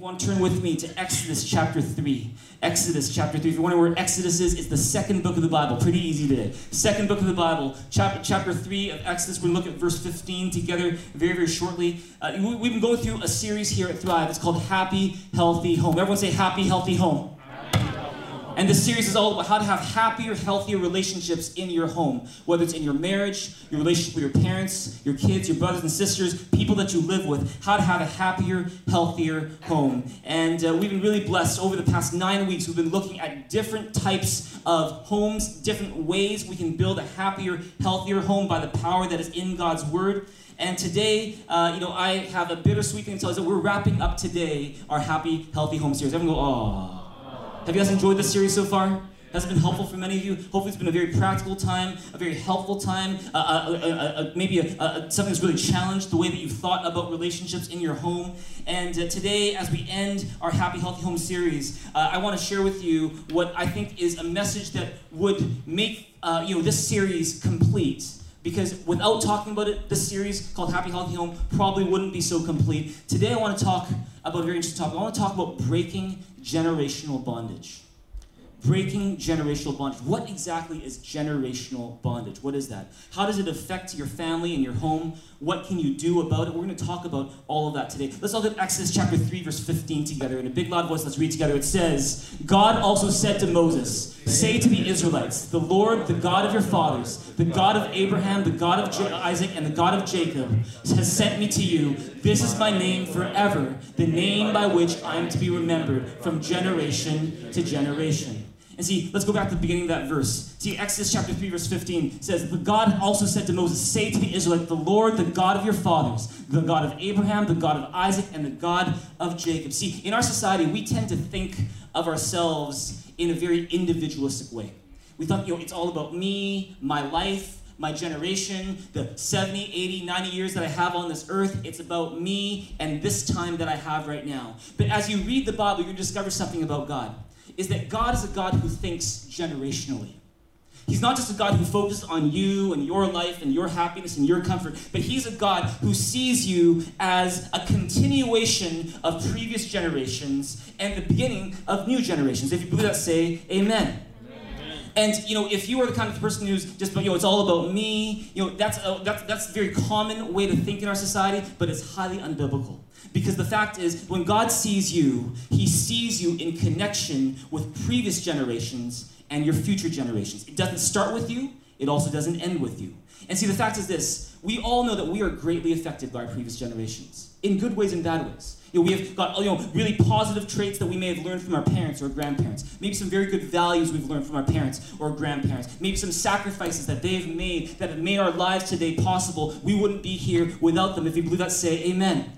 you want to turn with me to Exodus chapter 3. Exodus chapter 3. If you're wondering where Exodus is, it's the second book of the Bible. Pretty easy today. Second book of the Bible, chapter, chapter 3 of Exodus. We're going to look at verse 15 together very, very shortly. Uh, we, we've been going through a series here at Thrive. It's called Happy, Healthy Home. Everyone say Happy, Healthy Home. And this series is all about how to have happier, healthier relationships in your home, whether it's in your marriage, your relationship with your parents, your kids, your brothers and sisters, people that you live with, how to have a happier, healthier home. And uh, we've been really blessed over the past nine weeks. We've been looking at different types of homes, different ways we can build a happier, healthier home by the power that is in God's Word. And today, uh, you know, I have a bittersweet thing to tell you that we're wrapping up today our Happy, Healthy Home series. Everyone go, oh. Have you guys enjoyed this series so far? Has it been helpful for many of you? Hopefully, it's been a very practical time, a very helpful time, uh, uh, uh, uh maybe something that's really challenged the way that you've thought about relationships in your home. And uh, today, as we end our Happy Healthy Home series, uh, I want to share with you what I think is a message that would make you know this series complete because without talking about it, this series called Happy Healthy Home probably wouldn't be so complete. Today, I want to talk about a very interesting topic. I want to talk about breaking generational bondage. Breaking generational bondage. What exactly is generational bondage? What is that? How does it affect your family and your home? What can you do about it? We're going to talk about all of that today. Let's look at Exodus chapter 3, verse 15 together. In a big loud voice, let's read together. It says, God also said to Moses, Say to the Israelites, The Lord, the God of your fathers, the God of Abraham, the God of Isaac, and the God of Jacob, has sent me to you. This is my name forever, the name by which I am to be remembered from generation to generation. And see, let's go back to the beginning of that verse. See, Exodus chapter 3, verse 15 says, But God also said to Moses, Say to the Israelites, The Lord, the God of your fathers, the God of Abraham, the God of Isaac, and the God of Jacob. See, in our society, we tend to think of ourselves in a very individualistic way. We thought, you know, it's all about me, my life, my generation, the 70, 80, 90 years that I have on this earth. It's about me and this time that I have right now. But as you read the Bible, you discover something about God is that God is a God who thinks generationally. He's not just a God who focuses on you and your life and your happiness and your comfort, but He's a God who sees you as a continuation of previous generations and the beginning of new generations. If you believe that, say amen. And you know, if you are the kind of person who's just, you know, it's all about me, you know, that's a, that's that's a very common way to think in our society, but it's highly unbiblical. Because the fact is, when God sees you, He sees you in connection with previous generations and your future generations. It doesn't start with you, it also doesn't end with you. And see, the fact is this we all know that we are greatly affected by previous generations, in good ways and bad ways. You know, we have got you know, really positive traits that we may have learned from our parents or grandparents. Maybe some very good values we've learned from our parents or grandparents. Maybe some sacrifices that they've made that have made our lives today possible. We wouldn't be here without them. If you believe that, say amen.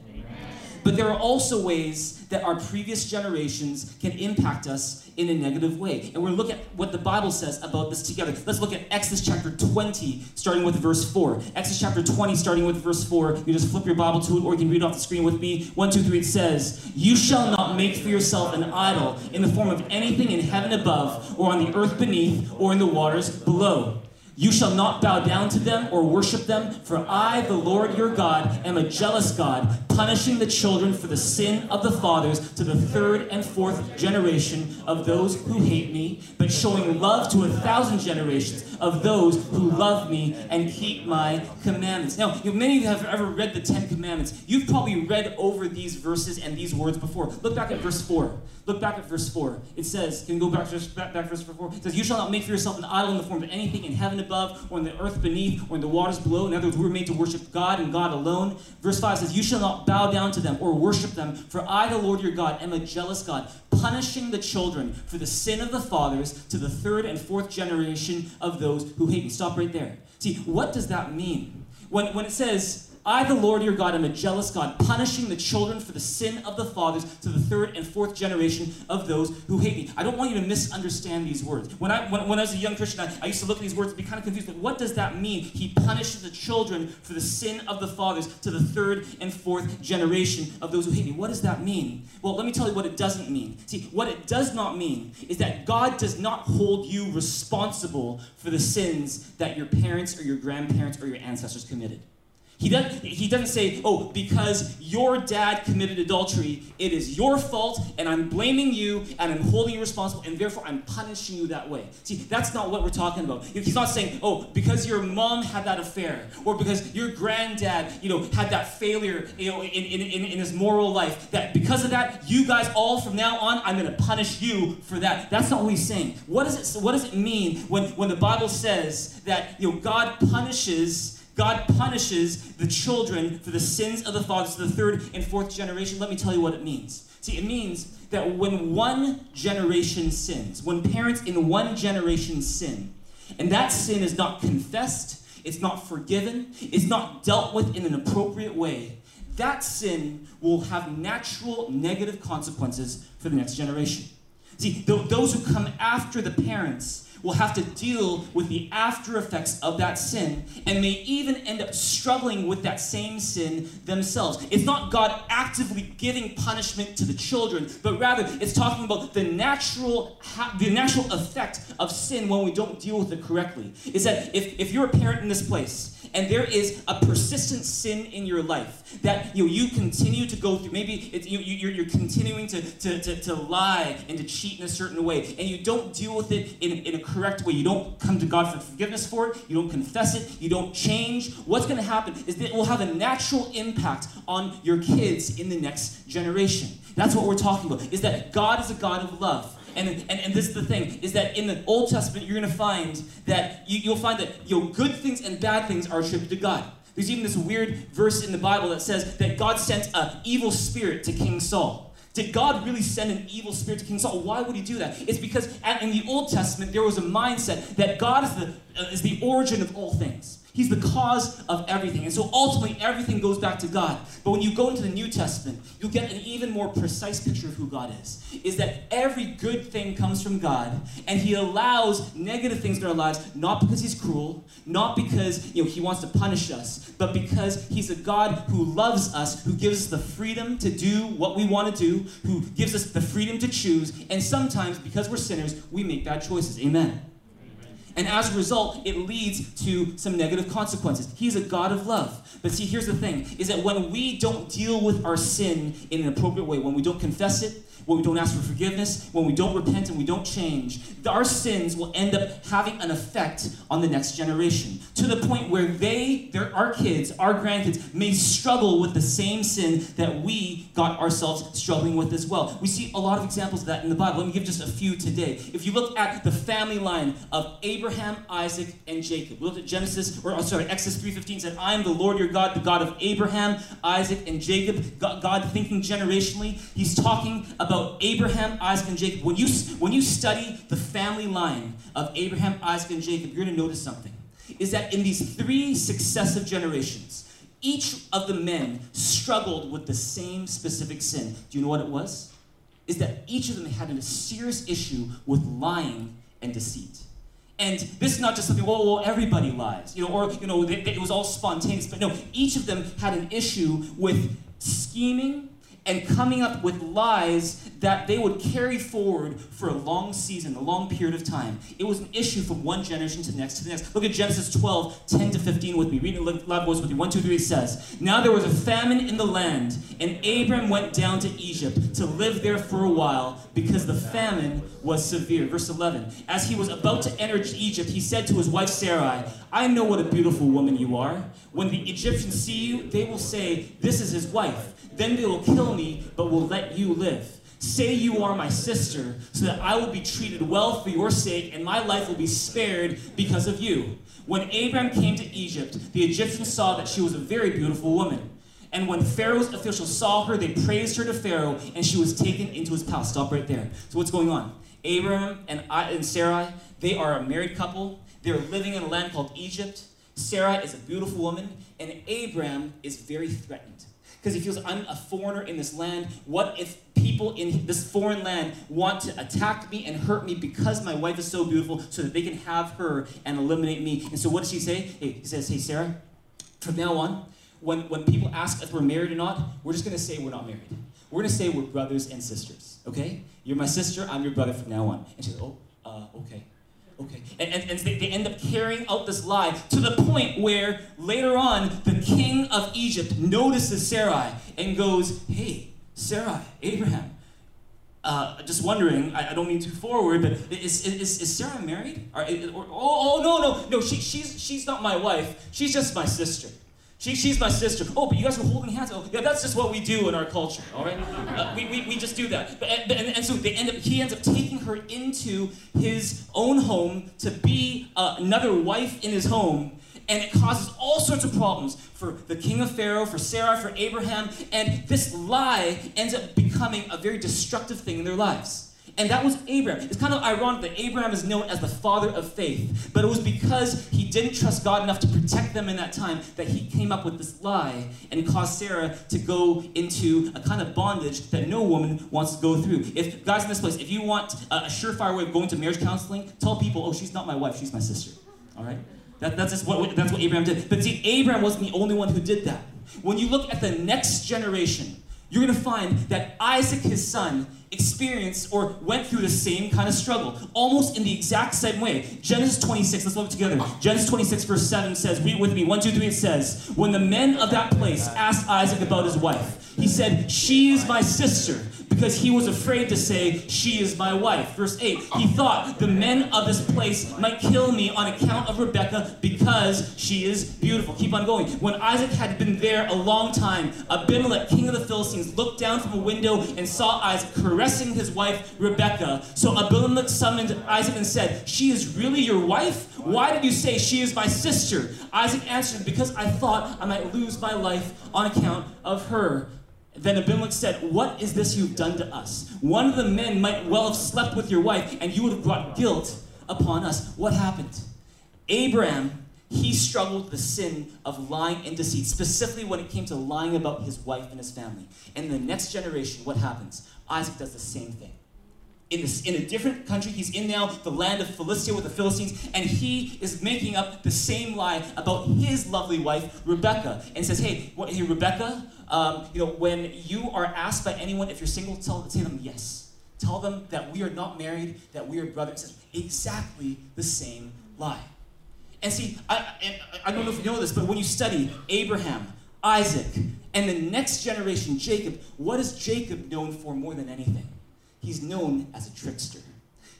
But there are also ways that our previous generations can impact us in a negative way. And we're look at what the Bible says about this together. Let's look at Exodus chapter 20, starting with verse 4. Exodus chapter 20, starting with verse 4. You just flip your Bible to it, or you can read it off the screen with me. 1, 2, 3, it says, You shall not make for yourself an idol in the form of anything in heaven above, or on the earth beneath, or in the waters below. You shall not bow down to them or worship them, for I, the Lord your God, am a jealous God, punishing the children for the sin of the fathers to the third and fourth generation of those who hate me, but showing love to a thousand generations of those who love me and keep my commandments. Now, many of you have ever read the Ten Commandments. You've probably read over these verses and these words before. Look back at verse 4. Look back at verse 4. It says, can you go back to back, back verse 4? It says, You shall not make for yourself an idol in the form of anything in heaven above, or in the earth beneath, or in the waters below. In other words, we were made to worship God and God alone. Verse 5 says, You shall not bow down to them or worship them, for I, the Lord your God, am a jealous God, punishing the children for the sin of the fathers to the third and fourth generation of those who hate me. Stop right there. See, what does that mean? When, when it says, I, the Lord your God, am a jealous God, punishing the children for the sin of the fathers to the third and fourth generation of those who hate me. I don't want you to misunderstand these words. When I, when, when I was a young Christian, I, I used to look at these words and be kind of confused. But what does that mean? He punishes the children for the sin of the fathers to the third and fourth generation of those who hate me. What does that mean? Well, let me tell you what it doesn't mean. See, what it does not mean is that God does not hold you responsible for the sins that your parents or your grandparents or your ancestors committed. He doesn't, he doesn't say, oh, because your dad committed adultery, it is your fault, and I'm blaming you, and I'm holding you responsible, and therefore I'm punishing you that way. See, that's not what we're talking about. He's not saying, oh, because your mom had that affair, or because your granddad, you know, had that failure, you know, in, in, in, in his moral life, that because of that, you guys all from now on, I'm going to punish you for that. That's not what he's saying. What does it, what does it mean when, when the Bible says that, you know, God punishes God punishes the children for the sins of the fathers to the third and fourth generation. Let me tell you what it means. See, it means that when one generation sins, when parents in one generation sin, and that sin is not confessed, it's not forgiven, it's not dealt with in an appropriate way, that sin will have natural negative consequences for the next generation. See, those who come after the parents will have to deal with the after effects of that sin and may even end up struggling with that same sin themselves. It's not God actively giving punishment to the children, but rather it's talking about the natural the natural effect of sin when we don't deal with it correctly. Is that if, if you're a parent in this place and there is a persistent sin in your life that you know, you continue to go through. Maybe you, you're, you're continuing to, to, to, to lie and to cheat in a certain way, and you don't deal with it in, in a correct way. You don't come to God for forgiveness for it, you don't confess it, you don't change. What's going to happen is that it will have a natural impact on your kids in the next generation. That's what we're talking about, is that God is a God of love. And, and, and this is the thing, is that in the Old Testament, you're going to find that you, will find that you know, good things and bad things are attributed to God. There's even this weird verse in the Bible that says that God sent an evil spirit to King Saul. Did God really send an evil spirit to King Saul? Why would he do that? It's because in the Old Testament, there was a mindset that God is the, uh, is the origin of all things. He's the cause of everything. And so ultimately, everything goes back to God. But when you go into the New Testament, you'll get an even more precise picture of who God is. Is that every good thing comes from God, and He allows negative things in our lives, not because He's cruel, not because you know He wants to punish us, but because He's a God who loves us, who gives us the freedom to do what we want to do, who gives us the freedom to choose, and sometimes, because we're sinners, we make bad choices. Amen. And as a result, it leads to some negative consequences. He's a God of love. But see, here's the thing is that when we don't deal with our sin in an appropriate way, when we don't confess it, when we don't ask for forgiveness, when we don't repent and we don't change, our sins will end up having an effect on the next generation to the point where they, their, our kids, our grandkids, may struggle with the same sin that we got ourselves struggling with as well. We see a lot of examples of that in the Bible. Let me give just a few today. If you look at the family line of Abraham, Isaac, and Jacob, we look at Genesis, or sorry, Exodus 3.15 said, I am the Lord your God, the God of Abraham, Isaac, and Jacob. God thinking generationally. He's talking about about Abraham, Isaac, and Jacob, when you, when you study the family line of Abraham, Isaac, and Jacob, you're going to notice something. Is that in these three successive generations, each of the men struggled with the same specific sin. Do you know what it was? Is that each of them had a serious issue with lying and deceit. And this is not just something, well, well everybody lies, you know, or, you know, it was all spontaneous. But no, each of them had an issue with scheming and coming up with lies that they would carry forward for a long season, a long period of time. It was an issue from one generation to the next to the next. Look at Genesis 12, 10 to 15 with me. Read it loud voice with me. 1, 2, 3 says, Now there was a famine in the land, and Abram went down to Egypt to live there for a while because the famine was severe. Verse 11, As he was about to enter Egypt, he said to his wife Sarai, I know what a beautiful woman you are. When the Egyptians see you, they will say, This is his wife. Then they will kill me, but will let you live. Say you are my sister, so that I will be treated well for your sake, and my life will be spared because of you. When Abram came to Egypt, the Egyptians saw that she was a very beautiful woman. And when Pharaoh's officials saw her, they praised her to Pharaoh, and she was taken into his palace. Stop right there. So what's going on? Abram and, I, and Sarai, they are a married couple. They're living in a land called Egypt. Sarah is a beautiful woman, and Abram is very threatened because he feels I'm a foreigner in this land. What if people in this foreign land want to attack me and hurt me because my wife is so beautiful so that they can have her and eliminate me? And so what does he say? He says, Hey, Sarah, from now on, when, when people ask if we're married or not, we're just going to say we're not married. We're going to say we're brothers and sisters, okay? You're my sister, I'm your brother from now on. And she's like, Oh, uh, okay Okay. And, and, and they, they end up carrying out this lie to the point where later on the king of Egypt notices Sarai and goes, Hey, Sarai, Abraham, uh, just wondering, I, I, don't mean too forward, but is, is, is Sarah married? Or, or, oh, oh, no, no, no, she, she's, she's not my wife. She's just my sister. She, she's my sister. Oh, but you guys are holding hands. Oh, yeah, that's just what we do in our culture, all right? Uh, we, we, we just do that. But, and, and, and, so they end up, he ends up taking her into his own home to be uh, another wife in his home, and it causes all sorts of problems for the king of Pharaoh, for Sarah, for Abraham, and this lie ends up becoming a very destructive thing in their lives. And that was Abraham. It's kind of ironic that Abraham is known as the father of faith, but it was because he didn't trust God enough to protect them in that time that he came up with this lie and caused Sarah to go into a kind of bondage that no woman wants to go through. If, guys in this place, if you want a surefire way of going to marriage counseling, tell people, oh, she's not my wife, she's my sister. All right? That, that's, just what, that's what Abraham did. But see, Abraham wasn't the only one who did that. When you look at the next generation, you're going to find that Isaac, his son, experienced or went through the same kind of struggle, almost in the exact same way. Genesis 26, let's look together. Genesis 26, verse 7 says, read with me, 1, 2, 3, it says, When the men of that place asked Isaac about his wife, he said, She is my sister because he was afraid to say, She is my wife. Verse 8, he thought, The men of this place might kill me on account of Rebekah because she is beautiful. Keep on going. When Isaac had been there a long time, Abimelech, king of the Philistines, looked down from a window and saw Isaac caressing his wife Rebekah. So Abimelech summoned Isaac and said, She is really your wife? Why did you say she is my sister? Isaac answered, Because I thought I might lose my life on account of her. Then Abimelech said, What is this you've done to us? One of the men might well have slept with your wife, and you would have brought guilt upon us. What happened? Abraham, he struggled with the sin of lying and deceit, specifically when it came to lying about his wife and his family. And the next generation, what happens? Isaac does the same thing in, this, in a different country. He's in now the land of Philistia with the Philistines, and he is making up the same lie about his lovely wife, Rebecca, and says, Hey, what, hey Rebecca, um, you know, when you are asked by anyone if you're single, tell, tell them yes. Tell them that we are not married, that we are brothers. Exactly the same lie. And see, I, and I don't know if you know this, but when you study Abraham, Isaac, and the next generation, Jacob, what is Jacob known for more than anything? He's known as a trickster.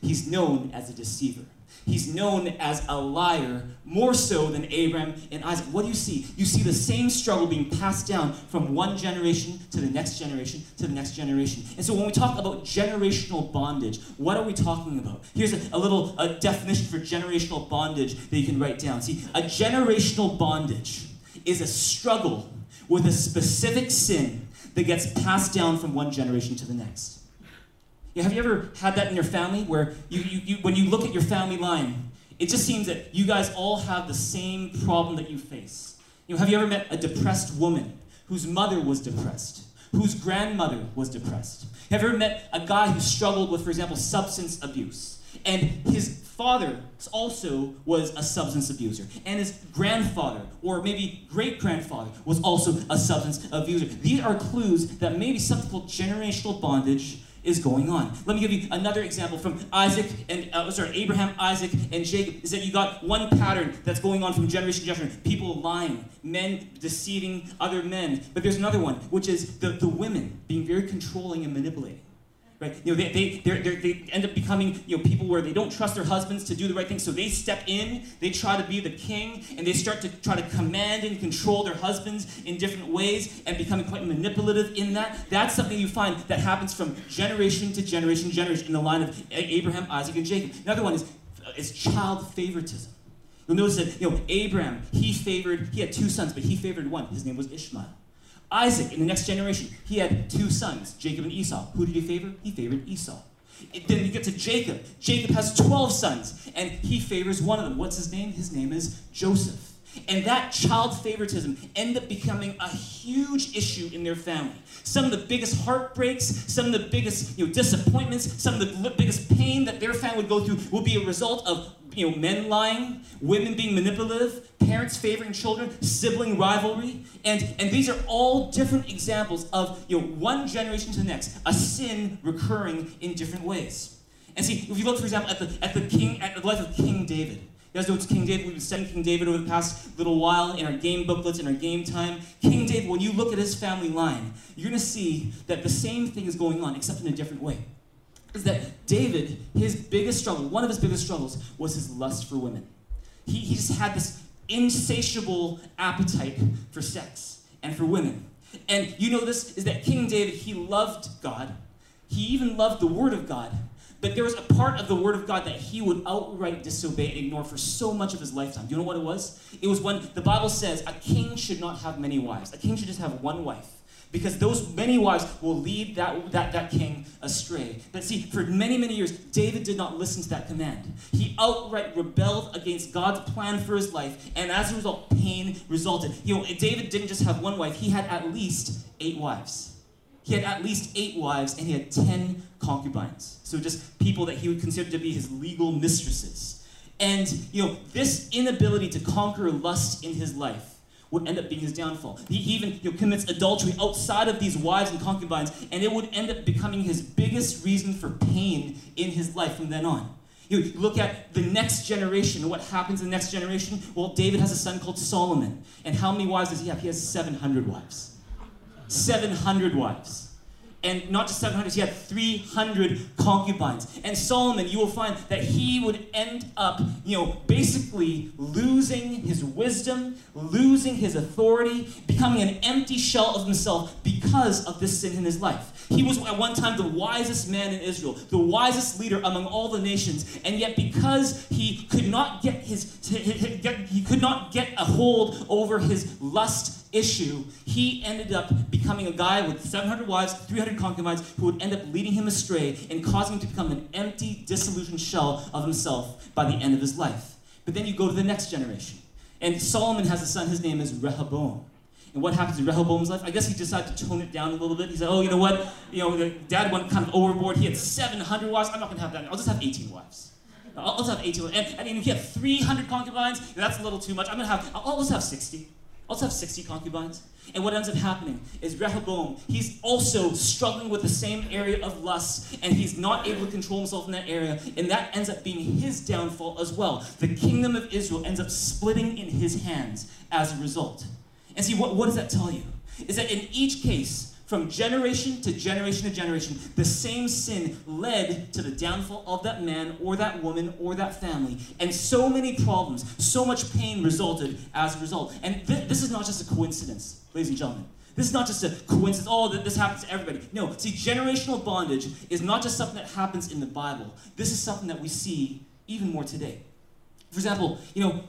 He's known as a deceiver. He's known as a liar more so than Abraham and Isaac. What do you see? You see the same struggle being passed down from one generation to the next generation to the next generation. And so when we talk about generational bondage, what are we talking about? Here's a, a little a definition for generational bondage that you can write down. See, a generational bondage is a struggle with a specific sin that gets passed down from one generation to the next. Have you ever had that in your family where you, you, you, when you look at your family line, it just seems that you guys all have the same problem that you face? You know, have you ever met a depressed woman whose mother was depressed, whose grandmother was depressed? Have you ever met a guy who struggled with, for example, substance abuse? And his father also was a substance abuser. And his grandfather, or maybe great grandfather, was also a substance abuser. These are clues that maybe something called generational bondage is going on. Let me give you another example from Isaac and uh, sorry, Abraham, Isaac, and Jacob. Is that you got one pattern that's going on from generation to generation? People lying, men deceiving other men. But there's another one, which is the, the women being very controlling and manipulating right? You know, they, they, they end up becoming, you know, people where they don't trust their husbands to do the right thing, so they step in, they try to be the king, and they start to try to command and control their husbands in different ways and becoming quite manipulative in that. That's something you find that happens from generation to generation, generation in the line of Abraham, Isaac, and Jacob. Another one is, is child favoritism. You'll notice that, you know, Abraham, he favored, he had two sons, but he favored one. His name was Ishmael. Isaac, in the next generation, he had two sons, Jacob and Esau. Who did he favor? He favored Esau. Then you get to Jacob. Jacob has 12 sons, and he favors one of them. What's his name? His name is Joseph. And that child favoritism ended up becoming a huge issue in their family. Some of the biggest heartbreaks, some of the biggest you know, disappointments, some of the biggest pain that their family would go through will be a result of you know, men lying, women being manipulative, parents favoring children, sibling rivalry. And, and these are all different examples of you know, one generation to the next, a sin recurring in different ways. And see, if you look, for example, at the, at the king, at the life of King David, you guys know it's King David. We've been studying King David over the past little while in our game booklets, in our game time. King David, when you look at his family line, you're going to see that the same thing is going on, except in a different way. Is that David, his biggest struggle, one of his biggest struggles, was his lust for women. He, he just had this insatiable appetite for sex and for women. And you know this is that King David, he loved God. He even loved the Word of God. But there was a part of the Word of God that he would outright disobey and ignore for so much of his lifetime. Do you know what it was? It was when the Bible says a king should not have many wives, a king should just have one wife. Because those many wives will lead that, that, that king astray. But see, for many, many years, David did not listen to that command. He outright rebelled against God's plan for his life, and as a result, pain resulted. You know, David didn't just have one wife, he had at least eight wives. He had at least eight wives and he had 10 concubines. So just people that he would consider to be his legal mistresses. And, you know, this inability to conquer lust in his life would end up being his downfall. He even you know, commits adultery outside of these wives and concubines, and it would end up becoming his biggest reason for pain in his life from then on. You look at the next generation, what happens in the next generation? Well, David has a son called Solomon. And how many wives does he have? He has 700 wives. 700 wives. And not just 700, he had 300 concubines. And Solomon, you will find that he would end up, you know, basically losing his wisdom, losing his authority, becoming an empty shell of himself because of this sin in his life. He was at one time the wisest man in Israel, the wisest leader among all the nations, and yet because he could not get his he could not get a hold over his lust issue, he ended up becoming a guy with 700 wives, 300 concubines, who would end up leading him astray and causing him to become an empty, disillusioned shell of himself by the end of his life. But then you go to the next generation. And Solomon has a son, his name is Rehoboam. And what happens in Rehoboam's life? I guess he decided to tone it down a little bit. He said, oh, you know what? You know, dad went kind of overboard. He had 700 wives. I'm not going to have that. I'll just have 18 wives. I'll just have 18 And, and he had 300 concubines. That's a little too much. I'm going to have, I'll just have 60 also have 60 concubines. And what ends up happening is Rehoboam, he's also struggling with the same area of lust, and he's not able to control himself in that area, and that ends up being his downfall as well. The kingdom of Israel ends up splitting in his hands as a result. And see, what, what does that tell you? Is that in each case, from generation to generation to generation, the same sin led to the downfall of that man or that woman or that family. And so many problems, so much pain resulted as a result. And th- this is not just a coincidence, ladies and gentlemen. This is not just a coincidence, oh, this happens to everybody. No, see, generational bondage is not just something that happens in the Bible. This is something that we see even more today. For example, you know,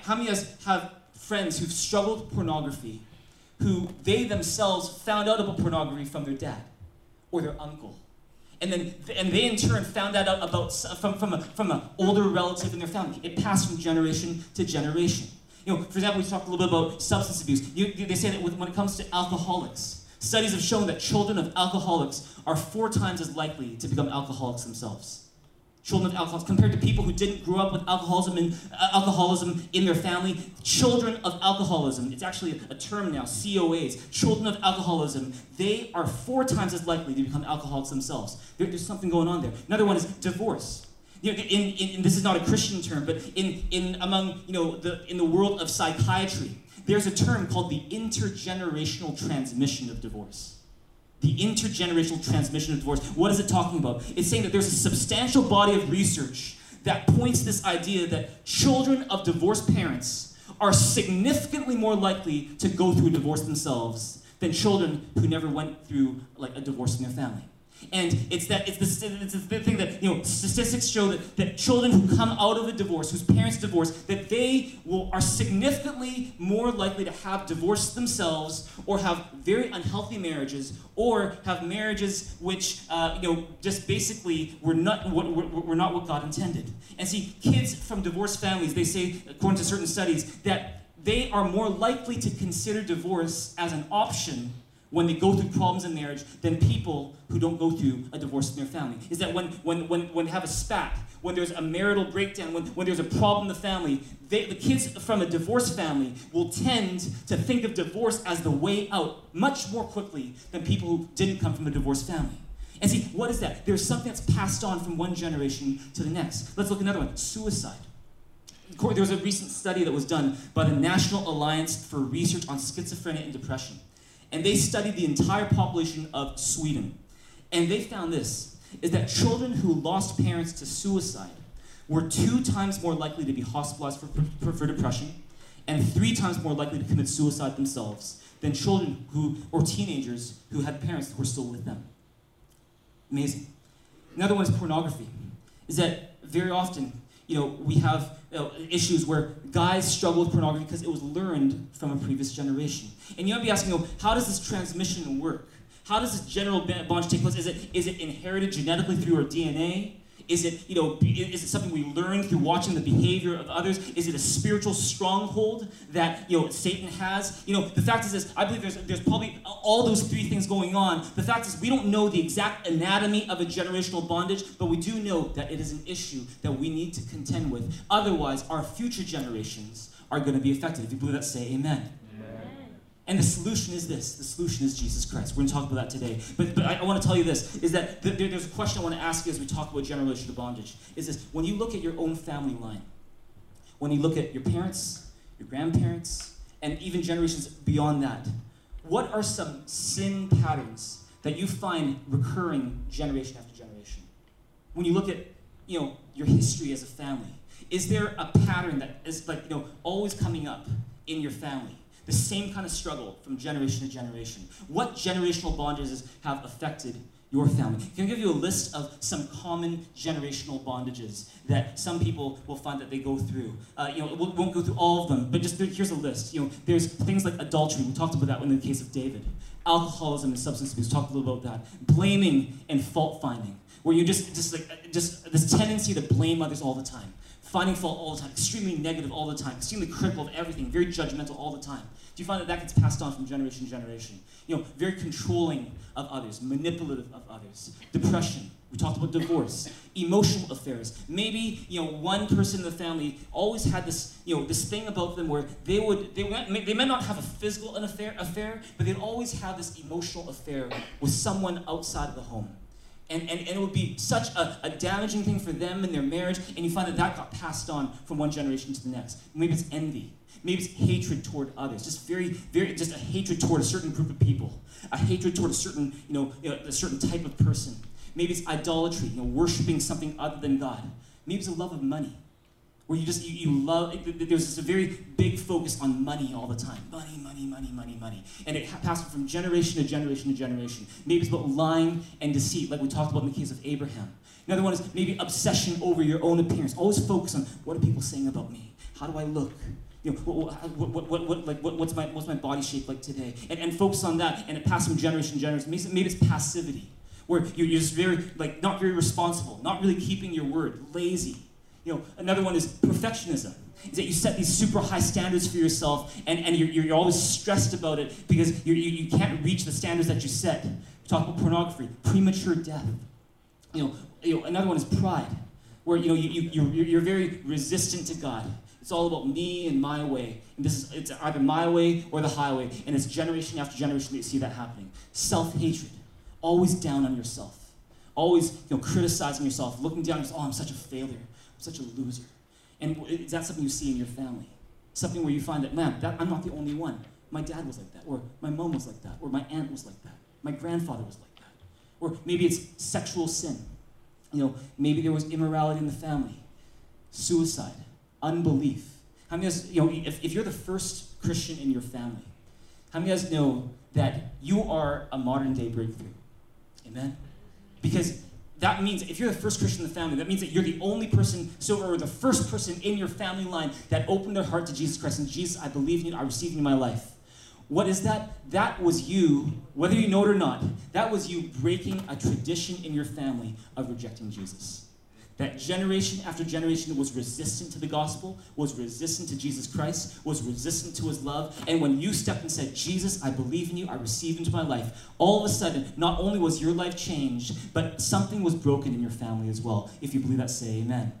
how many of us have friends who've struggled with pornography who they themselves found out about pornography from their dad or their uncle. And then and they in turn found that out about from, from, a, from an older relative in their family. It passed from generation to generation. You know, for example, we talked a little bit about substance abuse. You, they say that when it comes to alcoholics, studies have shown that children of alcoholics are four times as likely to become alcoholics themselves children of alcoholics, compared to people who didn't grow up with alcoholism and uh, alcoholism in their family. Children of alcoholism, it's actually a, term now, COAs, children of alcoholism, they are four times as likely to become alcoholics themselves. There, there's something going on there. Another one is divorce. You know, in, in, this is not a Christian term, but in, in among you know the in the world of psychiatry, there's a term called the intergenerational transmission of divorce the intergenerational transmission of divorce. What is it talking about? It's saying that there's a substantial body of research that points this idea that children of divorced parents are significantly more likely to go through a divorce themselves than children who never went through like a divorce in their family. And it's that it's the, it's the thing that you know statistics show that, that children who come out of a divorce, whose parents divorce, that they will are significantly more likely to have divorced themselves or have very unhealthy marriages or have marriages which uh, you know just basically were not what were, were not what God intended. And see, kids from divorced families, they say according to certain studies that they are more likely to consider divorce as an option when they go through problems in marriage than people who don't go through a divorce in their family. Is that when, when, when, when they have a spat, when there's a marital breakdown, when, when there's a problem in the family, they, the kids from a divorced family will tend to think of divorce as the way out much more quickly than people who didn't come from a divorced family. And see, what is that? There's something that's passed on from one generation to the next. Let's look at another one suicide. There was a recent study that was done by the National Alliance for Research on Schizophrenia and Depression. And they studied the entire population of Sweden. And they found this is that children who lost parents to suicide were two times more likely to be hospitalized for, for, for depression and three times more likely to commit suicide themselves than children who, or teenagers who had parents who were still with them. Amazing. Another one is pornography. Is that very often, you know, we have know, issues where guys struggle with pornography because it was learned from a previous generation. And you might be asking, you know, how does this transmission work? How does this general bondage take place? Is it, is it inherited genetically through our DNA? Is it, you know, is it something we learn through watching the behavior of others? Is it a spiritual stronghold that, you know, Satan has? You know, the fact is this, I believe there's, there's probably all those three things going on. The fact is we don't know the exact anatomy of a generational bondage, but we do know that it is an issue that we need to contend with. Otherwise, our future generations are going to be affected. If you believe that, say amen. And the solution is this. The solution is Jesus Christ. We're going to talk about that today. But, but I, I want to tell you this, is that th- there's a question I want to ask you as we talk about generational bondage. Is this, when you look at your own family line, when you look at your parents, your grandparents, and even generations beyond that, what are some sin patterns that you find recurring generation after generation? When you look at, you know, your history as a family, is there a pattern that is like, you know, always coming up in your family? The same kind of struggle from generation to generation. What generational bondages have affected your family? Can I give you a list of some common generational bondages that some people will find that they go through? Uh, you know, we won't go through all of them, but just here's a list. You know, there's things like adultery. We talked about that in the case of David. Alcoholism and substance abuse. Talked a little about that. Blaming and fault finding, where you just just like just this tendency to blame others all the time finding fault all the time, extremely negative all the time, extremely critical of everything, very judgmental all the time. Do you find that that gets passed on from generation to generation? You know, very controlling of others, manipulative of others, depression. We talked about divorce, emotional affairs. Maybe you know one person in the family always had this you know this thing about them where they would they went, they may not have a physical affair affair, but they'd always have this emotional affair with someone outside of the home. And, and, and it would be such a, a damaging thing for them and their marriage, and you find that that got passed on from one generation to the next. Maybe it's envy. Maybe it's hatred toward others. Just very, very, just a hatred toward a certain group of people. A hatred toward a certain, you know, you know a certain type of person. Maybe it's idolatry, you know, worshiping something other than God. Maybe it's a love of money where you just you, you love there's this a very big focus on money all the time. Money money money money money. And it passes from generation to generation to generation. Maybe it's about lying and deceit like we talked about in the case of abraham. Another one is maybe obsession over your own appearance. Always focus on what are people saying about me? How do i look? You know, what, what, what, what, like, what, what's, my, what's my body shape like today? And, and focus on that, and it passes from generation to generation. Maybe, maybe it's passivity, where you're just very, like, not very responsible, not really keeping your word, lazy you know, another one is perfectionism. Is that you set these super high standards for yourself and, and you're, you're always stressed about it because you you, can't reach the standards that you set. Talk about pornography, premature death. You know, you know, another one is pride, where you know, you, you, you're, you're very resistant to God. It's all about me and my way. And this is it's either my way or the highway. And it's generation after generation that you see that happening. Self-hatred. Always down on yourself. Always you know, criticizing yourself, looking down, oh, I'm such a failure such a loser. And is that something you see in your family? Something where you find that, man, that, I'm not the only one. My dad was like that, or my mom was like that, or my aunt was like that, my grandfather was like that. Or maybe it's sexual sin. You know, maybe there was immorality in the family, suicide, unbelief. How many us, you know, if, if you're the first Christian in your family, how many of us know that you are a modern day breakthrough? Amen? Because that means if you're the first Christian in the family, that means that you're the only person, so or the first person in your family line that opened their heart to Jesus Christ. And Jesus, I believe in you, I receive you in my life. What is that? That was you, whether you know it or not, that was you breaking a tradition in your family of rejecting Jesus that generation after generation was resistant to the gospel, was resistant to Jesus Christ, was resistant to his love. And when you stepped and said, Jesus, I believe in you, I receive into my life, all of a sudden, not only was your life changed, but something was broken in your family as well. If you believe that, say amen.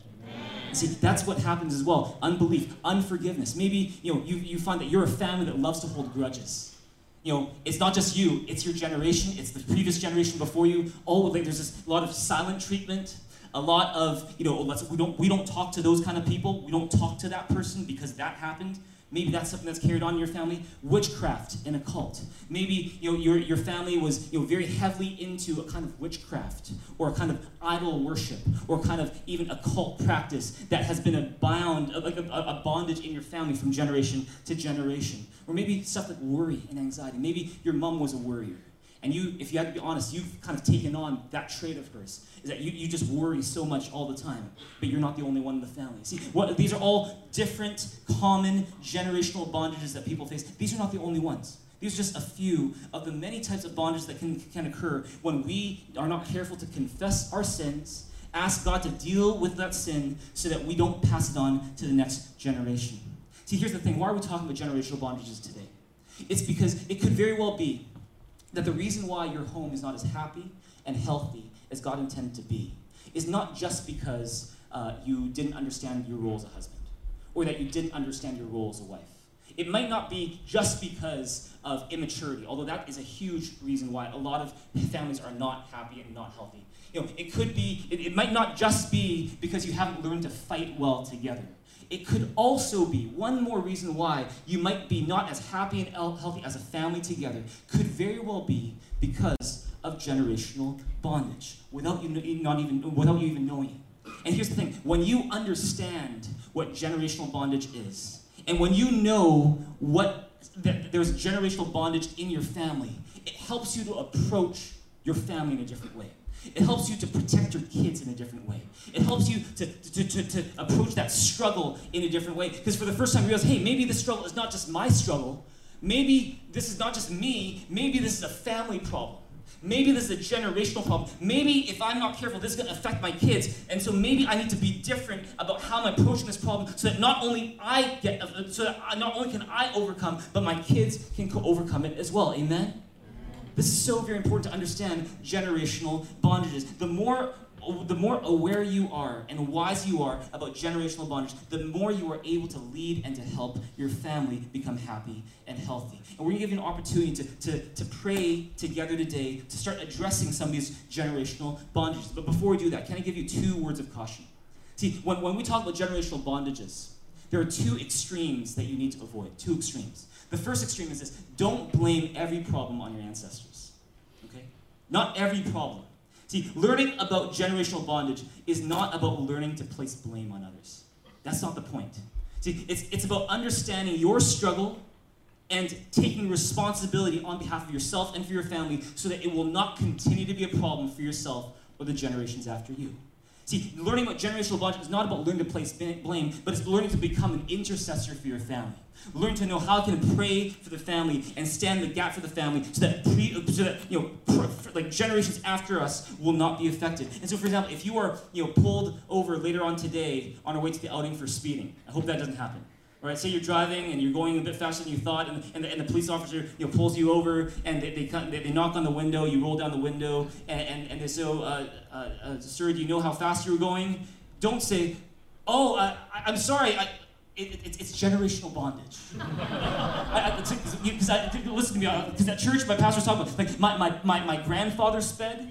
See, that's what happens as well. Unbelief, unforgiveness. Maybe you know you, you find that you're a family that loves to hold grudges. you know, it's not just you, it's your generation, it's the previous generation before you. Oh, like there's this, lot of silent treatment, a lot of, you know, let's, we, don't, we don't talk to those kind of people. We don't talk to that person because that happened. Maybe that's something that's carried on in your family. Witchcraft and occult. Maybe you know, your, your family was you know, very heavily into a kind of witchcraft or a kind of idol worship or kind of even a cult practice that has been a bound, like a, a bondage in your family from generation to generation. Or maybe stuff like worry and anxiety. Maybe your mom was a worrier. And you, if you have to be honest, you've kind of taken on that trait of hers. Is that you, you just worry so much all the time, but you're not the only one in the family. See, what, these are all different, common, generational bondages that people face. These are not the only ones. These are just a few of the many types of bondages that can, can occur when we are not careful to confess our sins, ask God to deal with that sin so that we don't pass it on to the next generation. See, here's the thing why are we talking about generational bondages today? It's because it could very well be that the reason why your home is not as happy and healthy as God intended to be is not just because uh, you didn't understand your role as a husband or that you didn't understand your role as a wife. It might not be just because of immaturity, although that is a huge reason why a lot of families are not happy and not healthy. You know, it could be, it, it might not just be because you haven't learned to fight well together. It could also be one more reason why you might be not as happy and healthy as a family together, could very well be because of generational bondage without you not even without you even knowing it. And here's the thing: when you understand what generational bondage is, and when you know what that there's generational bondage in your family, it helps you to approach your family in a different way. It helps you to protect your kids in a different way. It helps you to, to, to, to approach that struggle in a different way. Because for the first time, you realize, hey, maybe this struggle is not just my struggle. Maybe this is not just me. Maybe this is a family problem. Maybe this is a generational problem. Maybe if I'm not careful, this is going to affect my kids. And so maybe I need to be different about how I'm approaching this problem so that not only I get, so that not only can I overcome, but my kids can overcome it as well. Amen? This is so very important to understand generational bondages. The more the more aware you are and wise you are about generational bondage, the more you are able to lead and to help your family become happy and healthy. And we're going to give you an opportunity to, to, to pray together today to start addressing some of these generational bondages. But before we do that, can I give you two words of caution? See, when, when we talk about generational bondages, there are two extremes that you need to avoid. Two extremes. The first extreme is this don't blame every problem on your ancestors. Not every problem. See, learning about generational bondage is not about learning to place blame on others. That's not the point. See, it's, it's about understanding your struggle and taking responsibility on behalf of yourself and for your family so that it will not continue to be a problem for yourself or the generations after you. See, learning about generational bondage is not about learning to place blame, but it's learning to become an intercessor for your family. Learn to know how can pray for the family and stand the gap for the family so that, pre, so that you know, like generations after us will not be affected. And so, for example, if you are you know, pulled over later on today on our way to the outing for speeding, I hope that doesn't happen. Right, say you're driving and you're going a bit faster than you thought, and, and, the, and the police officer you know, pulls you over and they, they, they, they, knock on the window, you roll down the window, and, and, and they say, oh, uh, uh, uh, Sir, do you know how fast you were going? Don't say, Oh, uh, I, I'm sorry, I, it, it, it's generational bondage. Because listen to me, because at church, my pastor was talking about, like, my, my, my, my grandfather sped,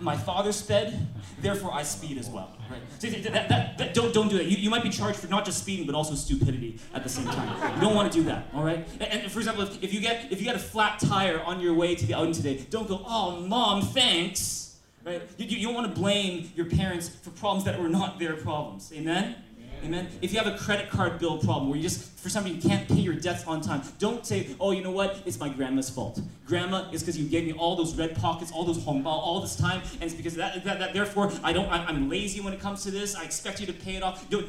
my father sped, therefore I speed as well. Right? That, that, that, don't, don't do that. You, you might be charged for not just speeding, but also stupidity at the same time. You don't want to do that, all right? And, and for example, if, if, you get, if you get a flat tire on your way to the outing today, don't go, oh, mom, thanks. Right? You, you don't want to blame your parents for problems that were not their problems. Amen? Amen. If you have a credit card bill problem where you just, for some reason, you can't pay your debts on time, don't say, oh, you know what? It's my grandma's fault. Grandma, it's because you gave me all those red pockets, all those home all this time, and it's because that, that, that therefore, I don't, I, am lazy when it comes to this. I expect you to pay it off. Don't,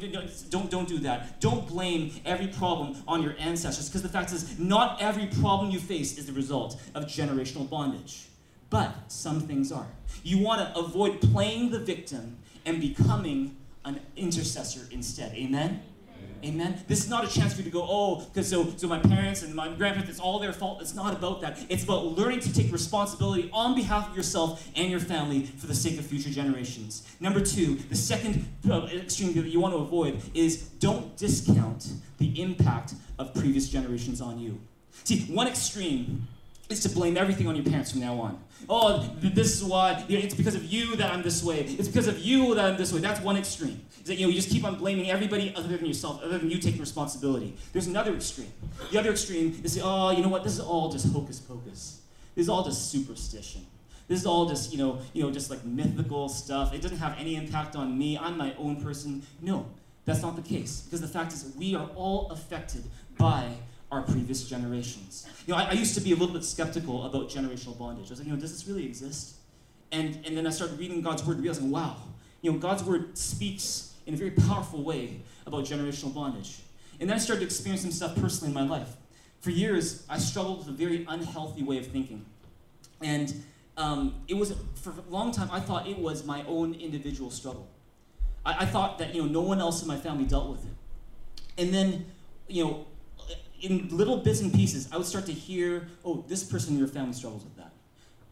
don't, don't do that. Don't blame every problem on your ancestors, because the fact is, not every problem you face is the result of generational bondage. But some things are. You want to avoid playing the victim and becoming an intercessor instead. Amen? Amen. This is not a chance for you to go, oh, because so, so my parents and my grandparents, it's all their fault. It's not about that. It's about learning to take responsibility on behalf of yourself and your family for the sake of future generations. Number two, the second uh, extreme that you want to avoid is don't discount the impact of previous generations on you. See, one extreme is to blame everything on your parents from now on. Oh, this is why, it's because of you that I'm this way. It's because of you that I'm this way. That's one extreme. Is that, you know, you just keep on blaming everybody other than yourself, other than you taking responsibility. There's another extreme. The other extreme is, oh, you know what, this is all just hocus pocus. This is all just superstition. This is all just, you know, you know, just like mythical stuff. It doesn't have any impact on me. I'm my own person. No, that's not the case. Because the fact is, we are all affected by our previous generations. You know, I, I, used to be a little bit skeptical about generational bondage. I was like, you know, does this really exist? And, and then I started reading God's word realizing, wow, you know, God's word speaks in a very powerful way about generational bondage. And then I started to experience some stuff personally in my life. For years, I struggled with a very unhealthy way of thinking. And um, it was, for a long time, I thought it was my own individual struggle. I, I thought that, you know, no one else in my family dealt with it. And then, you know, in little bits and pieces, I would start to hear, oh, this person in your family struggles with that.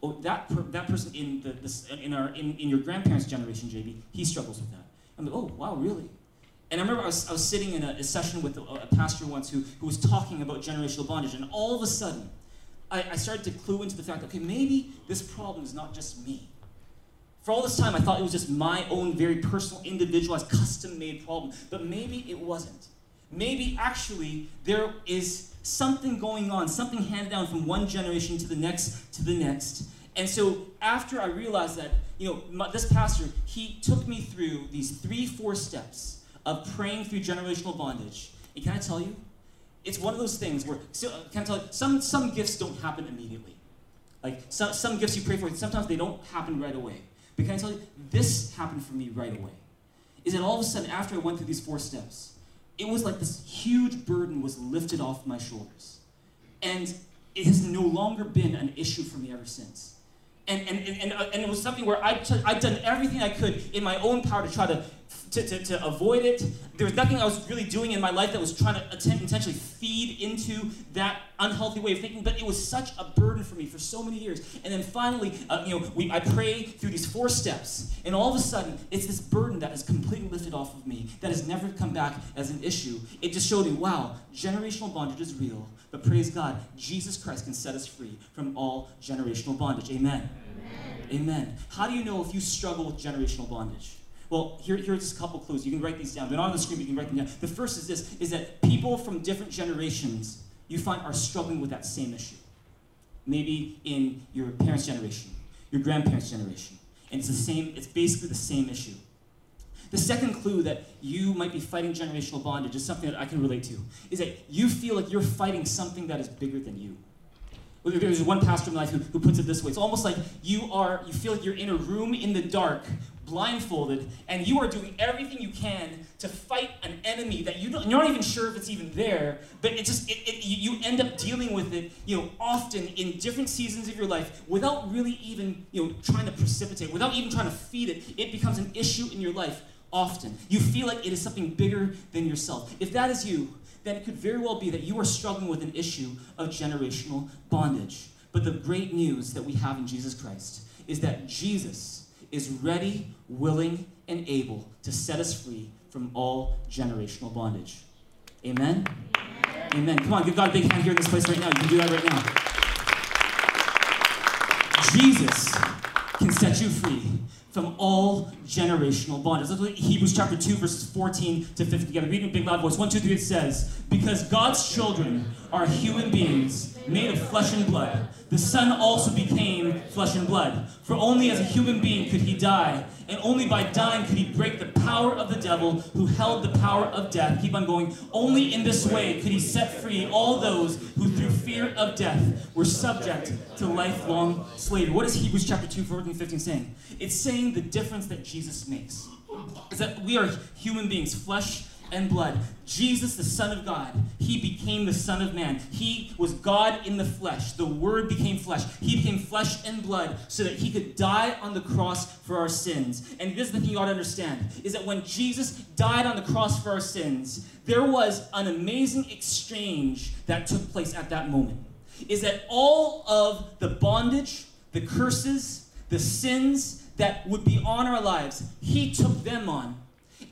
Oh, that, per, that person in, the, in, our, in, in your grandparents' generation, JB, he struggles with that. I'm like, oh, wow, really? And I remember I was, I was sitting in a, a session with a, a, pastor once who, who was talking about generational bondage, and all of a sudden, I, I started to clue into the fact, okay, maybe this problem is not just me. For all this time, I thought it was just my own very personal, individualized, custom made problem, but maybe it wasn't. Maybe actually there is something going on, something handed down from one generation to the next to the next. And so after I realized that, you know, my, this pastor, he took me through these three, four steps of praying through generational bondage. And can I tell you, it's one of those things where, so, uh, can I tell you, some, some gifts don't happen immediately. Like some, some gifts you pray for, sometimes they don't happen right away. But can I tell you, this happened for me right away. Is that all of a sudden, after I went through these four steps, it was like this huge burden was lifted off my shoulders. And it has no longer been an issue for me ever since. And, and, and, and, uh, and it was something where I t- I'd done everything I could in my own power to try to to, to, to avoid it. There was nothing I was really doing in my life that was trying to attempt, intentionally feed into that unhealthy way of thinking, but it was such a burden for me for so many years. And then finally, uh, you know, we, I pray through these four steps, and all of a sudden, it's this burden that is completely lifted off of me, that has never come back as an issue. It just showed me, wow, generational bondage is real, but praise God, Jesus Christ can set us free from all generational bondage. Amen. Amen. Amen. How do you know if you struggle with generational bondage? Well, here, here's just a couple clues. You can write these down. They're not on the screen, but you can write them down. The first is this, is that people from different generations you find are struggling with that same issue. Maybe in your parents' generation, your grandparents' generation. And it's the same, it's basically the same issue. The second clue that you might be fighting generational bondage is something that I can relate to, is that you feel like you're fighting something that is bigger than you. There's one pastor in my life who, who puts it this way. It's almost like you are, you feel like you're in a room in the dark blindfolded, and you are doing everything you can to fight an enemy that you don't, you're not even sure if it's even there, but it just, it, it, you end up dealing with it, you know, often in different seasons of your life without really even, you know, trying to precipitate, without even trying to feed it. It becomes an issue in your life often. You feel like it is something bigger than yourself. If that is you, then it could very well be that you are struggling with an issue of generational bondage. But the great news that we have in Jesus Christ is that Jesus is ready, willing, and able to set us free from all generational bondage. Amen? Amen. Amen. Come on, give God a big hand here in this place right now. You can do that right now. Jesus can set you free from all generational bondage. Look at Hebrews chapter 2, verses 14 to 15 together. Read in a big loud voice. 1, 2, 3, it says, Because God's children are human beings made of flesh and blood the Son also became flesh and blood. For only as a human being could he die, and only by dying could he break the power of the devil who held the power of death. Keep on going. Only in this way could he set free all those who, through fear of death, were subject to lifelong slavery. What is Hebrews chapter 2, 14 15 saying? It's saying the difference that Jesus makes. Is that we are human beings, flesh and blood. Jesus, the Son of God, he became the Son of Man. He was God in the flesh. The Word became flesh. He became flesh and blood so that he could die on the cross for our sins. And this is the thing you ought to understand is that when Jesus died on the cross for our sins, there was an amazing exchange that took place at that moment. Is that all of the bondage, the curses, the sins that would be on our lives, he took them on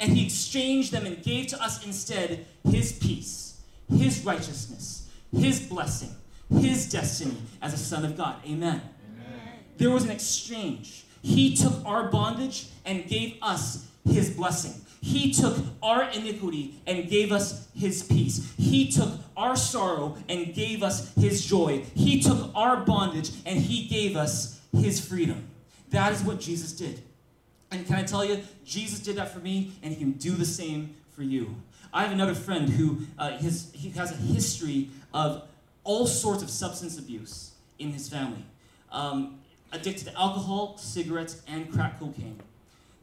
and he exchanged them and gave to us instead his peace, his righteousness, his blessing, his destiny as a son of God. Amen. Amen. There was an exchange. He took our bondage and gave us his blessing. He took our iniquity and gave us his peace. He took our sorrow and gave us his joy. He took our bondage and he gave us his freedom. That is what Jesus did. And can I tell you, Jesus did that for me, and he can do the same for you. I have another friend who uh, his, he has a history of all sorts of substance abuse in his family. Um, addicted to alcohol, cigarettes, and crack cocaine.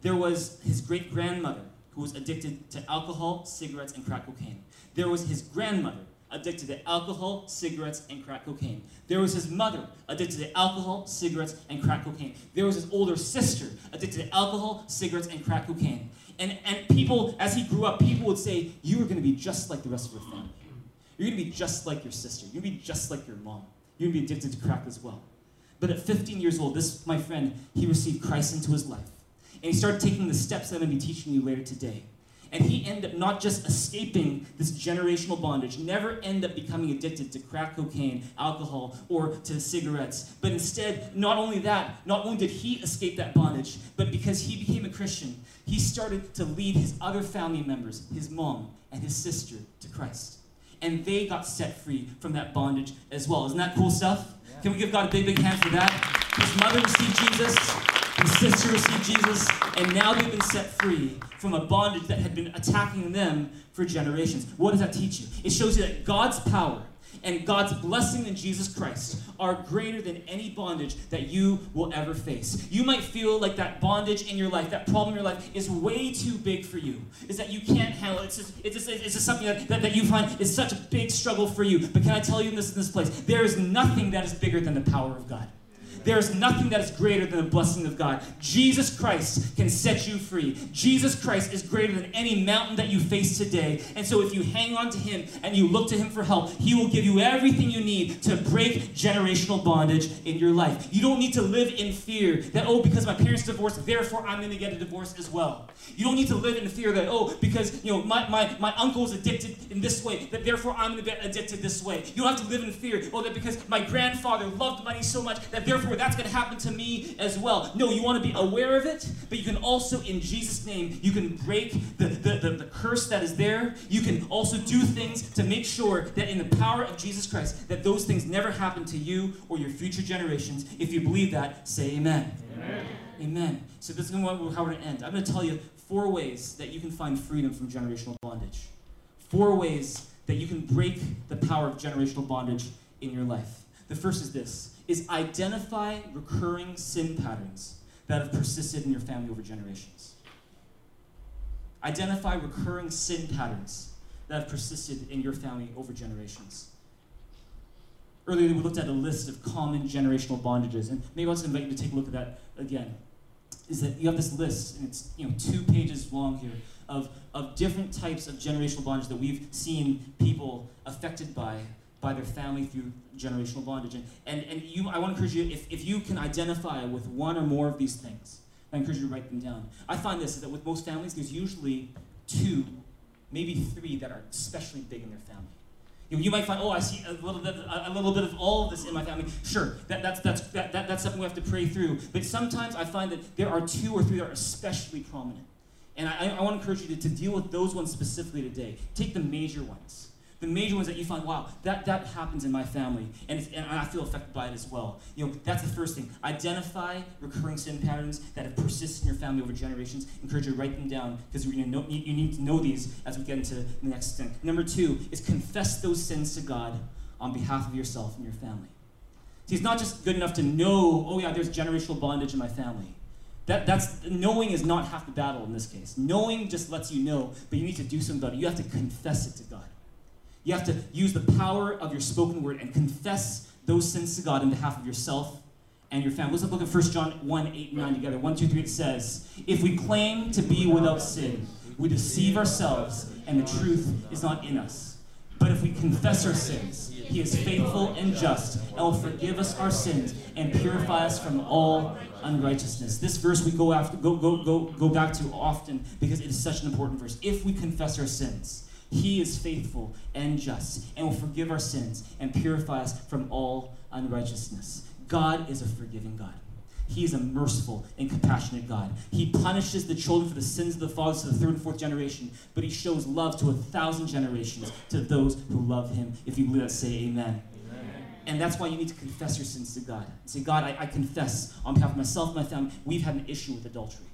There was his great grandmother who was addicted to alcohol, cigarettes, and crack cocaine. There was his grandmother addicted to alcohol, cigarettes, and crack cocaine. There was his mother addicted to alcohol, cigarettes, and crack cocaine. There was his older sister addicted to alcohol, cigarettes, and crack cocaine. And, and people, as he grew up, people would say, You are going to be just like the rest of your family. You're going to be just like your sister. You're going to be just like your mom. You're going to be addicted to crack as well. But at 15 years old, this, my friend, he received Christ into his life. And he started taking the steps that I'm going to be teaching you later today. And he ended up not just escaping this generational bondage, never end up becoming addicted to crack cocaine, alcohol, or to cigarettes, but instead, not only that, not only did he escape that bondage, but because he became a Christian, he started to lead his other family members, his mom and his sister, to Christ. And they got set free from that bondage as well. Isn't that cool stuff? Yeah. Can we give God a big, big hand for that? His mother received Jesus. His sister received Jesus, and now they've been set free from a bondage that had been attacking them for generations. What does that teach you? It shows you that God's power and God's blessing in Jesus Christ are greater than any bondage that you will ever face. You might feel like that bondage in your life, that problem in your life, is way too big for you. Is that you can't handle it. It's just, it's just, it's just something that, that, that you find is such a big struggle for you. But can I tell you this, in this place? There is nothing that is bigger than the power of God. There is nothing that is greater than the blessing of God. Jesus Christ can set you free. Jesus Christ is greater than any mountain that you face today. And so if you hang on to Him and you look to Him for help, He will give you everything you need to break generational bondage in your life. You don't need to live in fear that, oh, because my parents divorced, therefore I'm going to get a divorce as well. You don't need to live in fear that, oh, because, you know, my, my, my uncle is addicted in this way, that therefore I'm going to get addicted this way. You don't have to live in fear, oh, that because my grandfather loved money so much, that therefore that's going to happen to me as well. No, you want to be aware of it, but you can also, in Jesus' name, you can break the, the, the, the curse that is there. You can also do things to make sure that in the power of Jesus Christ, that those things never happen to you or your future generations. If you believe that, say amen. Amen. amen. So this is going to how we're going to end. I'm going to tell you four ways that you can find freedom from generational bondage. Four ways that you can break the power of generational bondage in your life. The first is this is identify recurring sin patterns that have persisted in your family over generations. Identify recurring sin patterns that have persisted in your family over generations. Earlier, we looked at a list of common generational bondages, and maybe I'll just invite you to take a look at that again. Is that you have this list, and it's you know two pages long here, of, of different types of generational bondage that we've seen people affected by by their family through generational bondage. And, and, and you, I want to encourage you, if, if you can identify with one or more of these things, I encourage you to write them down. I find this is that with most families, there's usually two, maybe three that are especially big in their family. You, know, you might find, oh, I see a little bit, a little bit of all of this in my family. Sure, that, that's, that's, that, that, that's something we have to pray through. But sometimes I find that there are two or three that are especially prominent. And I, I want to encourage you to, to deal with those ones specifically today. Take the major ones the major ones that you find, wow, that, that happens in my family, and, and I feel affected by it as well. You know, that's the first thing. Identify recurring sin patterns that have persisted in your family over generations. Encourage you to write them down because you, need to know these as we get into the next thing. Number two is confess those sins to God on behalf of yourself and your family. See, it's not just good enough to know, oh yeah, there's generational bondage in my family. That, that's knowing is not half the battle in this case. Knowing just lets you know, but you need to do something about it. You have to confess it to God. You have to use the power of your spoken word and confess those sins to God in behalf of yourself and your family. Let's look at 1 John 1 8 and 9 together. 1, 2, 3, it says, If we claim to be without sin, we deceive ourselves, and the truth is not in us. But if we confess our sins, he is faithful and just and will forgive us our sins and purify us from all unrighteousness. This verse we go after go go go go back to often because it is such an important verse. If we confess our sins, He is faithful and just and will forgive our sins and purify us from all unrighteousness. God is a forgiving God. He is a merciful and compassionate God. He punishes the children for the sins of the fathers to the third and fourth generation, but he shows love to a thousand generations to those who love him. If you believe that, say amen. And that's why you need to confess your sins to God. Say, God, I, I confess on behalf of myself and my family, we've had an issue with adultery.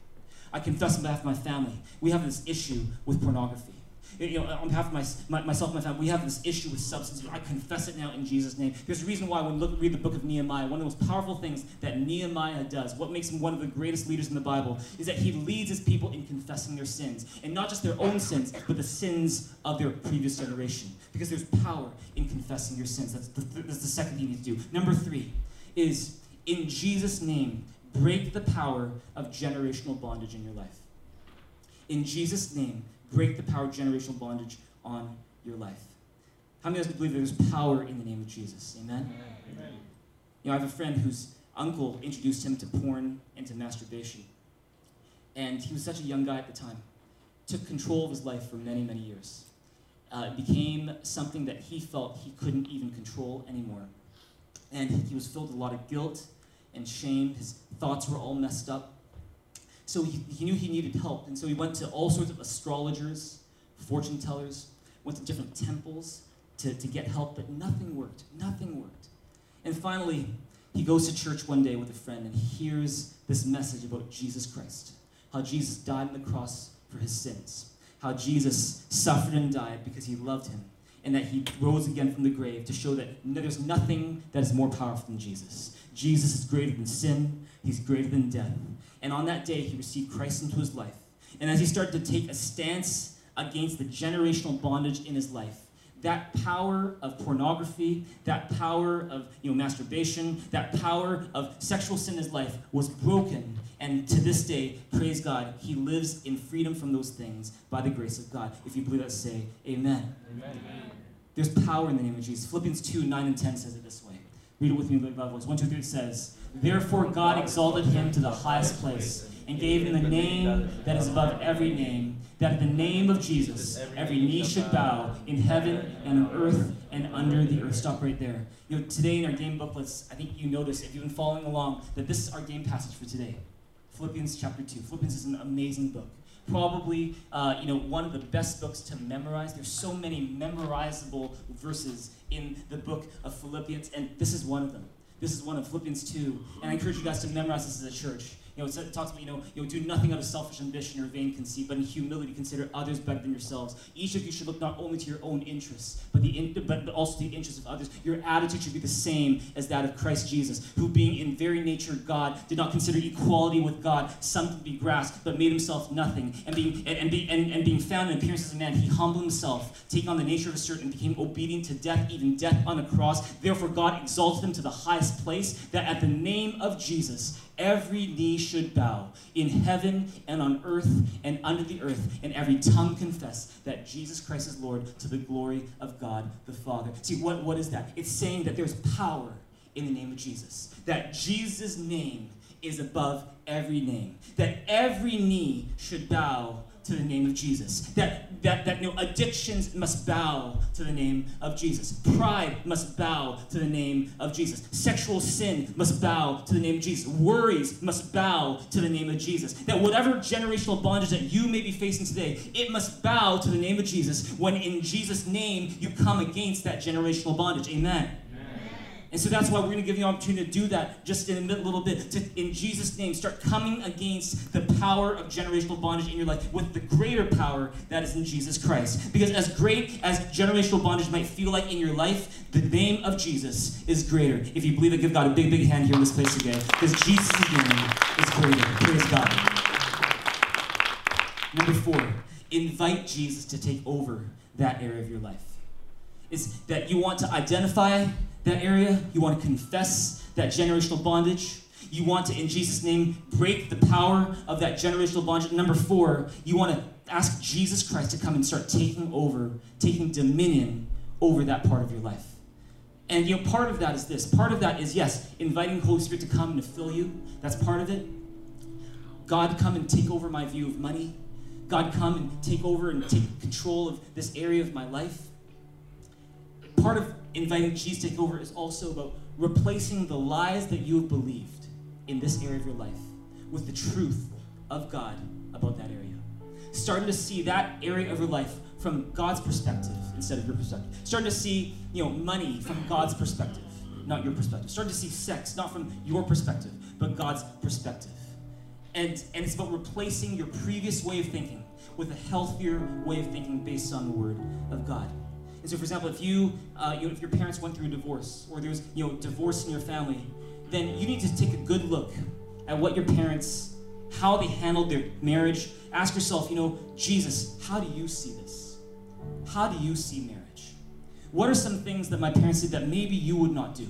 I confess on behalf of my family, we have this issue with pornography you know, on behalf of my, my, myself and my family, we have this issue with substance. I confess it now in Jesus' name. There's a reason why when look, read the book of Nehemiah, one of the most powerful things that Nehemiah does, what makes him one of the greatest leaders in the Bible, is that he leads his people in confessing their sins. And not just their own sins, but the sins of their previous generation. Because there's power in confessing your sins. That's the, that's the second thing you need to do. Number three is, in Jesus' name, break the power of generational bondage in your life. In Jesus' name, break the power of generational bondage on your life. How many of us believe there's power in the name of Jesus? Amen? Amen? You know, I have a friend whose uncle introduced him to porn and to masturbation. And he was such a young guy at the time. Took control of his life for many, many years. Uh, it became something that he felt he couldn't even control anymore. And he was filled with a lot of guilt and shame. His thoughts were all messed up. So he, he knew he needed help, and so he went to all sorts of astrologers, fortune tellers, went to different temples to, to get help, but nothing worked. Nothing worked. And finally, he goes to church one day with a friend and hears this message about Jesus Christ. How Jesus died on the cross for his sins. How Jesus suffered and died because he loved him. And that he rose again from the grave to show that there's nothing that is more powerful than Jesus. Jesus is greater than sin, he's greater than death. And on that day, he received Christ into his life. And as he started to take a stance against the generational bondage in his life, that power of pornography, that power of you know, masturbation, that power of sexual sin in his life was broken. And to this day, praise God, he lives in freedom from those things by the grace of God. If you believe that, say amen. amen. There's power in the name of Jesus. Philippians 2 9 and 10 says it this way. Read it with me in the Bible. 1, 2, 3, it says, Therefore God exalted him to the highest place and gave him the name that is above every name, that at the name of Jesus every knee should bow in heaven and on earth and under the earth. Stop right there. You know, today in our game booklets, I think you notice, if you've been following along, that this is our game passage for today. Philippians chapter 2. Philippians is an amazing book. Probably, uh, you know, one of the best books to memorize. There's so many memorizable verses in the book of Philippians, and this is one of them. This is one of Philippians 2. And I encourage you guys to memorize this as a church. You know, it talks about, you know, you know, do nothing out of selfish ambition or vain conceit, but in humility consider others better than yourselves. Each of you should look not only to your own interests, but, the in, but, but also the interests of others. Your attitude should be the same as that of Christ Jesus, who being in very nature God, did not consider equality with God something to be grasped, but made himself nothing. And being, and, and, be, and, and being found in appearance as a man, he humbled himself, taking on the nature of a servant, and became obedient to death, even death on a cross. Therefore God exalted him to the highest place, that at the name of Jesus, every knee should bow in heaven and on earth and under the earth, and every tongue confess that Jesus Christ is Lord to the glory of God the Father. See, what, what is that? It's saying that there's power in the name of Jesus, that Jesus' name is above every name, that every knee should bow to the name of Jesus. That, that, that know, addictions must bow to the name of Jesus. Pride must bow to the name of Jesus. Sexual sin must bow to the name of Jesus. Worries must bow to the name of Jesus. That whatever generational bondage that you may be facing today, it must bow to the name of Jesus when in Jesus' name you come against that generational bondage. Amen. And so that's why we're going to give you an opportunity to do that just in a little bit. To, in Jesus' name, start coming against the power of generational bondage in your life with the greater power that is in Jesus Christ. Because as great as generational bondage might feel like in your life, the name of Jesus is greater. If you believe it, give God a big, big hand here in this place today. Because Jesus' name is greater. Praise God. Number four, invite Jesus to take over that area of your life. Is that you want to identify that area. You want to confess that generational bondage. You want to, in Jesus' name, break the power of that generational bondage. Number four, you want to ask Jesus Christ to come and start taking over, taking dominion over that part of your life. And you know, part of that is this. Part of that is yes, inviting Holy Spirit to come and to fill you. That's part of it. God, come and take over my view of money. God come and take over and take control of this area of my life. Part of inviting Jesus to take over is also about replacing the lies that you have believed in this area of your life with the truth of God about that area. Starting to see that area of your life from God's perspective instead of your perspective. Starting to see, you know, money from God's perspective, not your perspective. Starting to see sex not from your perspective, but God's perspective. And, and it's about replacing your previous way of thinking with a healthier way of thinking based on the Word of God. And so, for example, if you, uh, you know, if your parents went through a divorce or there was, you know, divorce in your family, then you need to take a good look at what your parents, how they handled their marriage. Ask yourself, you know, Jesus, how do you see this? How do you see marriage? What are some things that my parents did that maybe you would not do?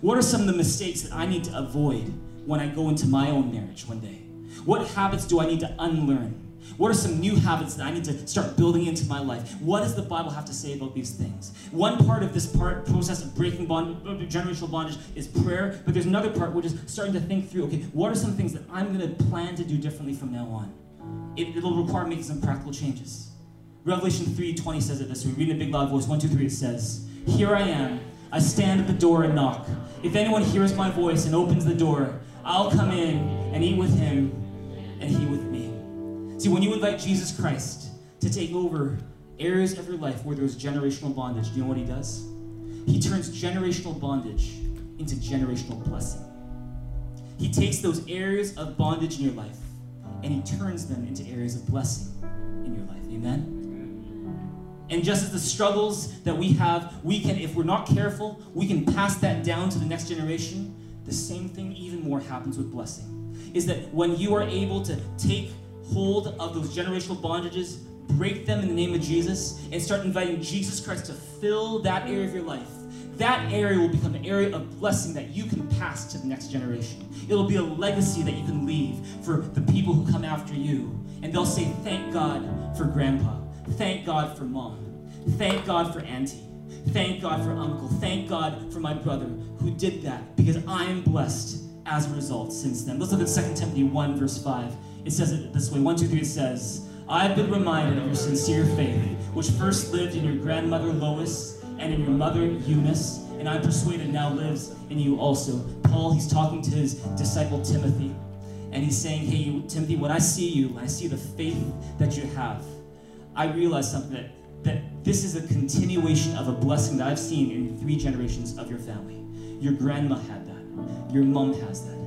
What are some of the mistakes that I need to avoid when I go into my own marriage one day? What habits do I need to unlearn? What are some new habits that I need to start building into my life? What does the Bible have to say about these things? One part of this part process of breaking bond, generational bondage is prayer, but there's another part which is starting to think through. Okay, what are some things that I'm going to plan to do differently from now on? It, it'll require making some practical changes. Revelation 3:20 says it this way. Read in a big loud voice. One, two, three. It says, "Here I am. I stand at the door and knock. If anyone hears my voice and opens the door, I'll come in and eat with him, and he with me." See, when you invite Jesus Christ to take over areas of your life where there's generational bondage, do you know what he does? He turns generational bondage into generational blessing. He takes those areas of bondage in your life and he turns them into areas of blessing in your life. Amen? And just as the struggles that we have, we can, if we're not careful, we can pass that down to the next generation. The same thing, even more, happens with blessing. Is that when you are able to take hold of those generational bondages, break them in the name of Jesus, and start inviting Jesus Christ to fill that area of your life, that area will become an area of blessing that you can pass to the next generation. It'll be a legacy that you can leave for the people who come after you. And they'll say, Thank God for grandpa. Thank God for mom. Thank God for auntie. Thank God for uncle. Thank God for my brother who did that because I am blessed as a result since then. Let's look at 2 Timothy 1, verse 5. It says it this way one, two, three, it says, I have been reminded of your sincere faith, which first lived in your grandmother Lois and in your mother Eunice, and I'm persuaded now lives in you also. Paul, he's talking to his disciple Timothy, and he's saying, Hey, Timothy, when I see you, when I see the faith that you have, I realize something that, that this is a continuation of a blessing that I've seen in three generations of your family. Your grandma had that, your mom has that,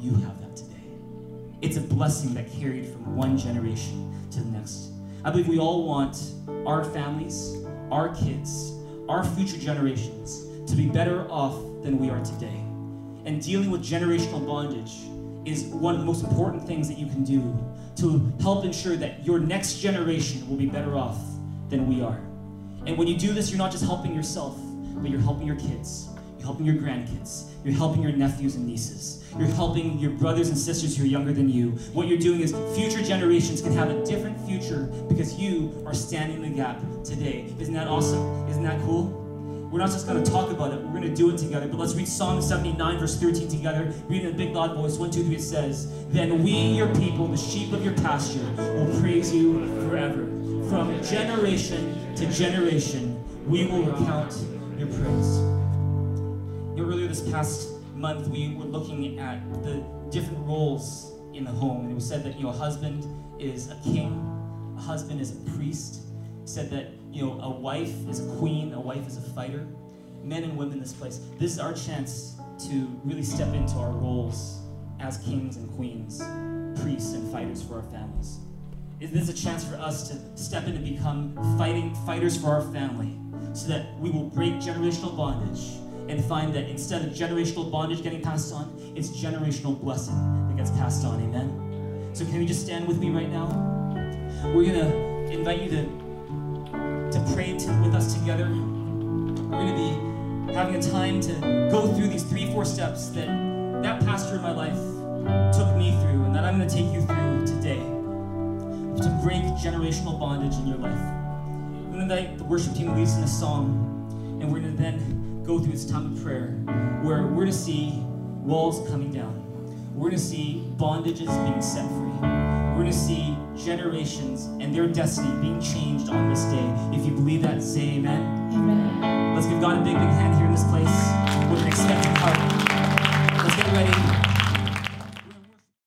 you have that. It's a blessing that carried from one generation to the next. I believe we all want our families, our kids, our future generations to be better off than we are today. And dealing with generational bondage is one of the most important things that you can do to help ensure that your next generation will be better off than we are. And when you do this, you're not just helping yourself, but you're helping your kids, you're helping your grandkids, you're helping your nephews and nieces. You're helping your brothers and sisters who are younger than you. What you're doing is future generations can have a different future because you are standing in the gap today. Isn't that awesome? Isn't that cool? We're not just going to talk about it, we're going to do it together. But let's read Psalm 79, verse 13 together. Read in a big, loud voice. One, two, three, it says, Then we, your people, the sheep of your pasture, will praise you forever. From generation to generation, we will recount your praise. You know, earlier this past month, we were looking at the different roles in the home. And it was said that, you know, a husband is a king, a husband is a priest. Said that, you know, a wife is a queen, a wife is a fighter. Men and women in this place. This is our chance to really step into our roles as kings and queens, priests and fighters for our families. Is this a chance for us to step in and become fighting fighters for our family so that we will break generational bondage and find that instead of generational bondage getting passed on, it's generational blessing that gets passed on. Amen. So can you just stand with me right now? We're gonna invite you to to pray to, with us together. We're gonna be having a time to go through these three, four steps that that pastor in my life took me through, and that I'm gonna take you through today to break generational bondage in your life. Gonna invite the worship team to lead us in a song, and we're gonna then go through this time of prayer where we're to see walls coming down. We're to see bondages being set free. we're going to see generations and their destiny being changed on this day. If you believe that, say amen. Amen. Let's give God a big, big hand here in this place with an expectant heart. Let's get ready.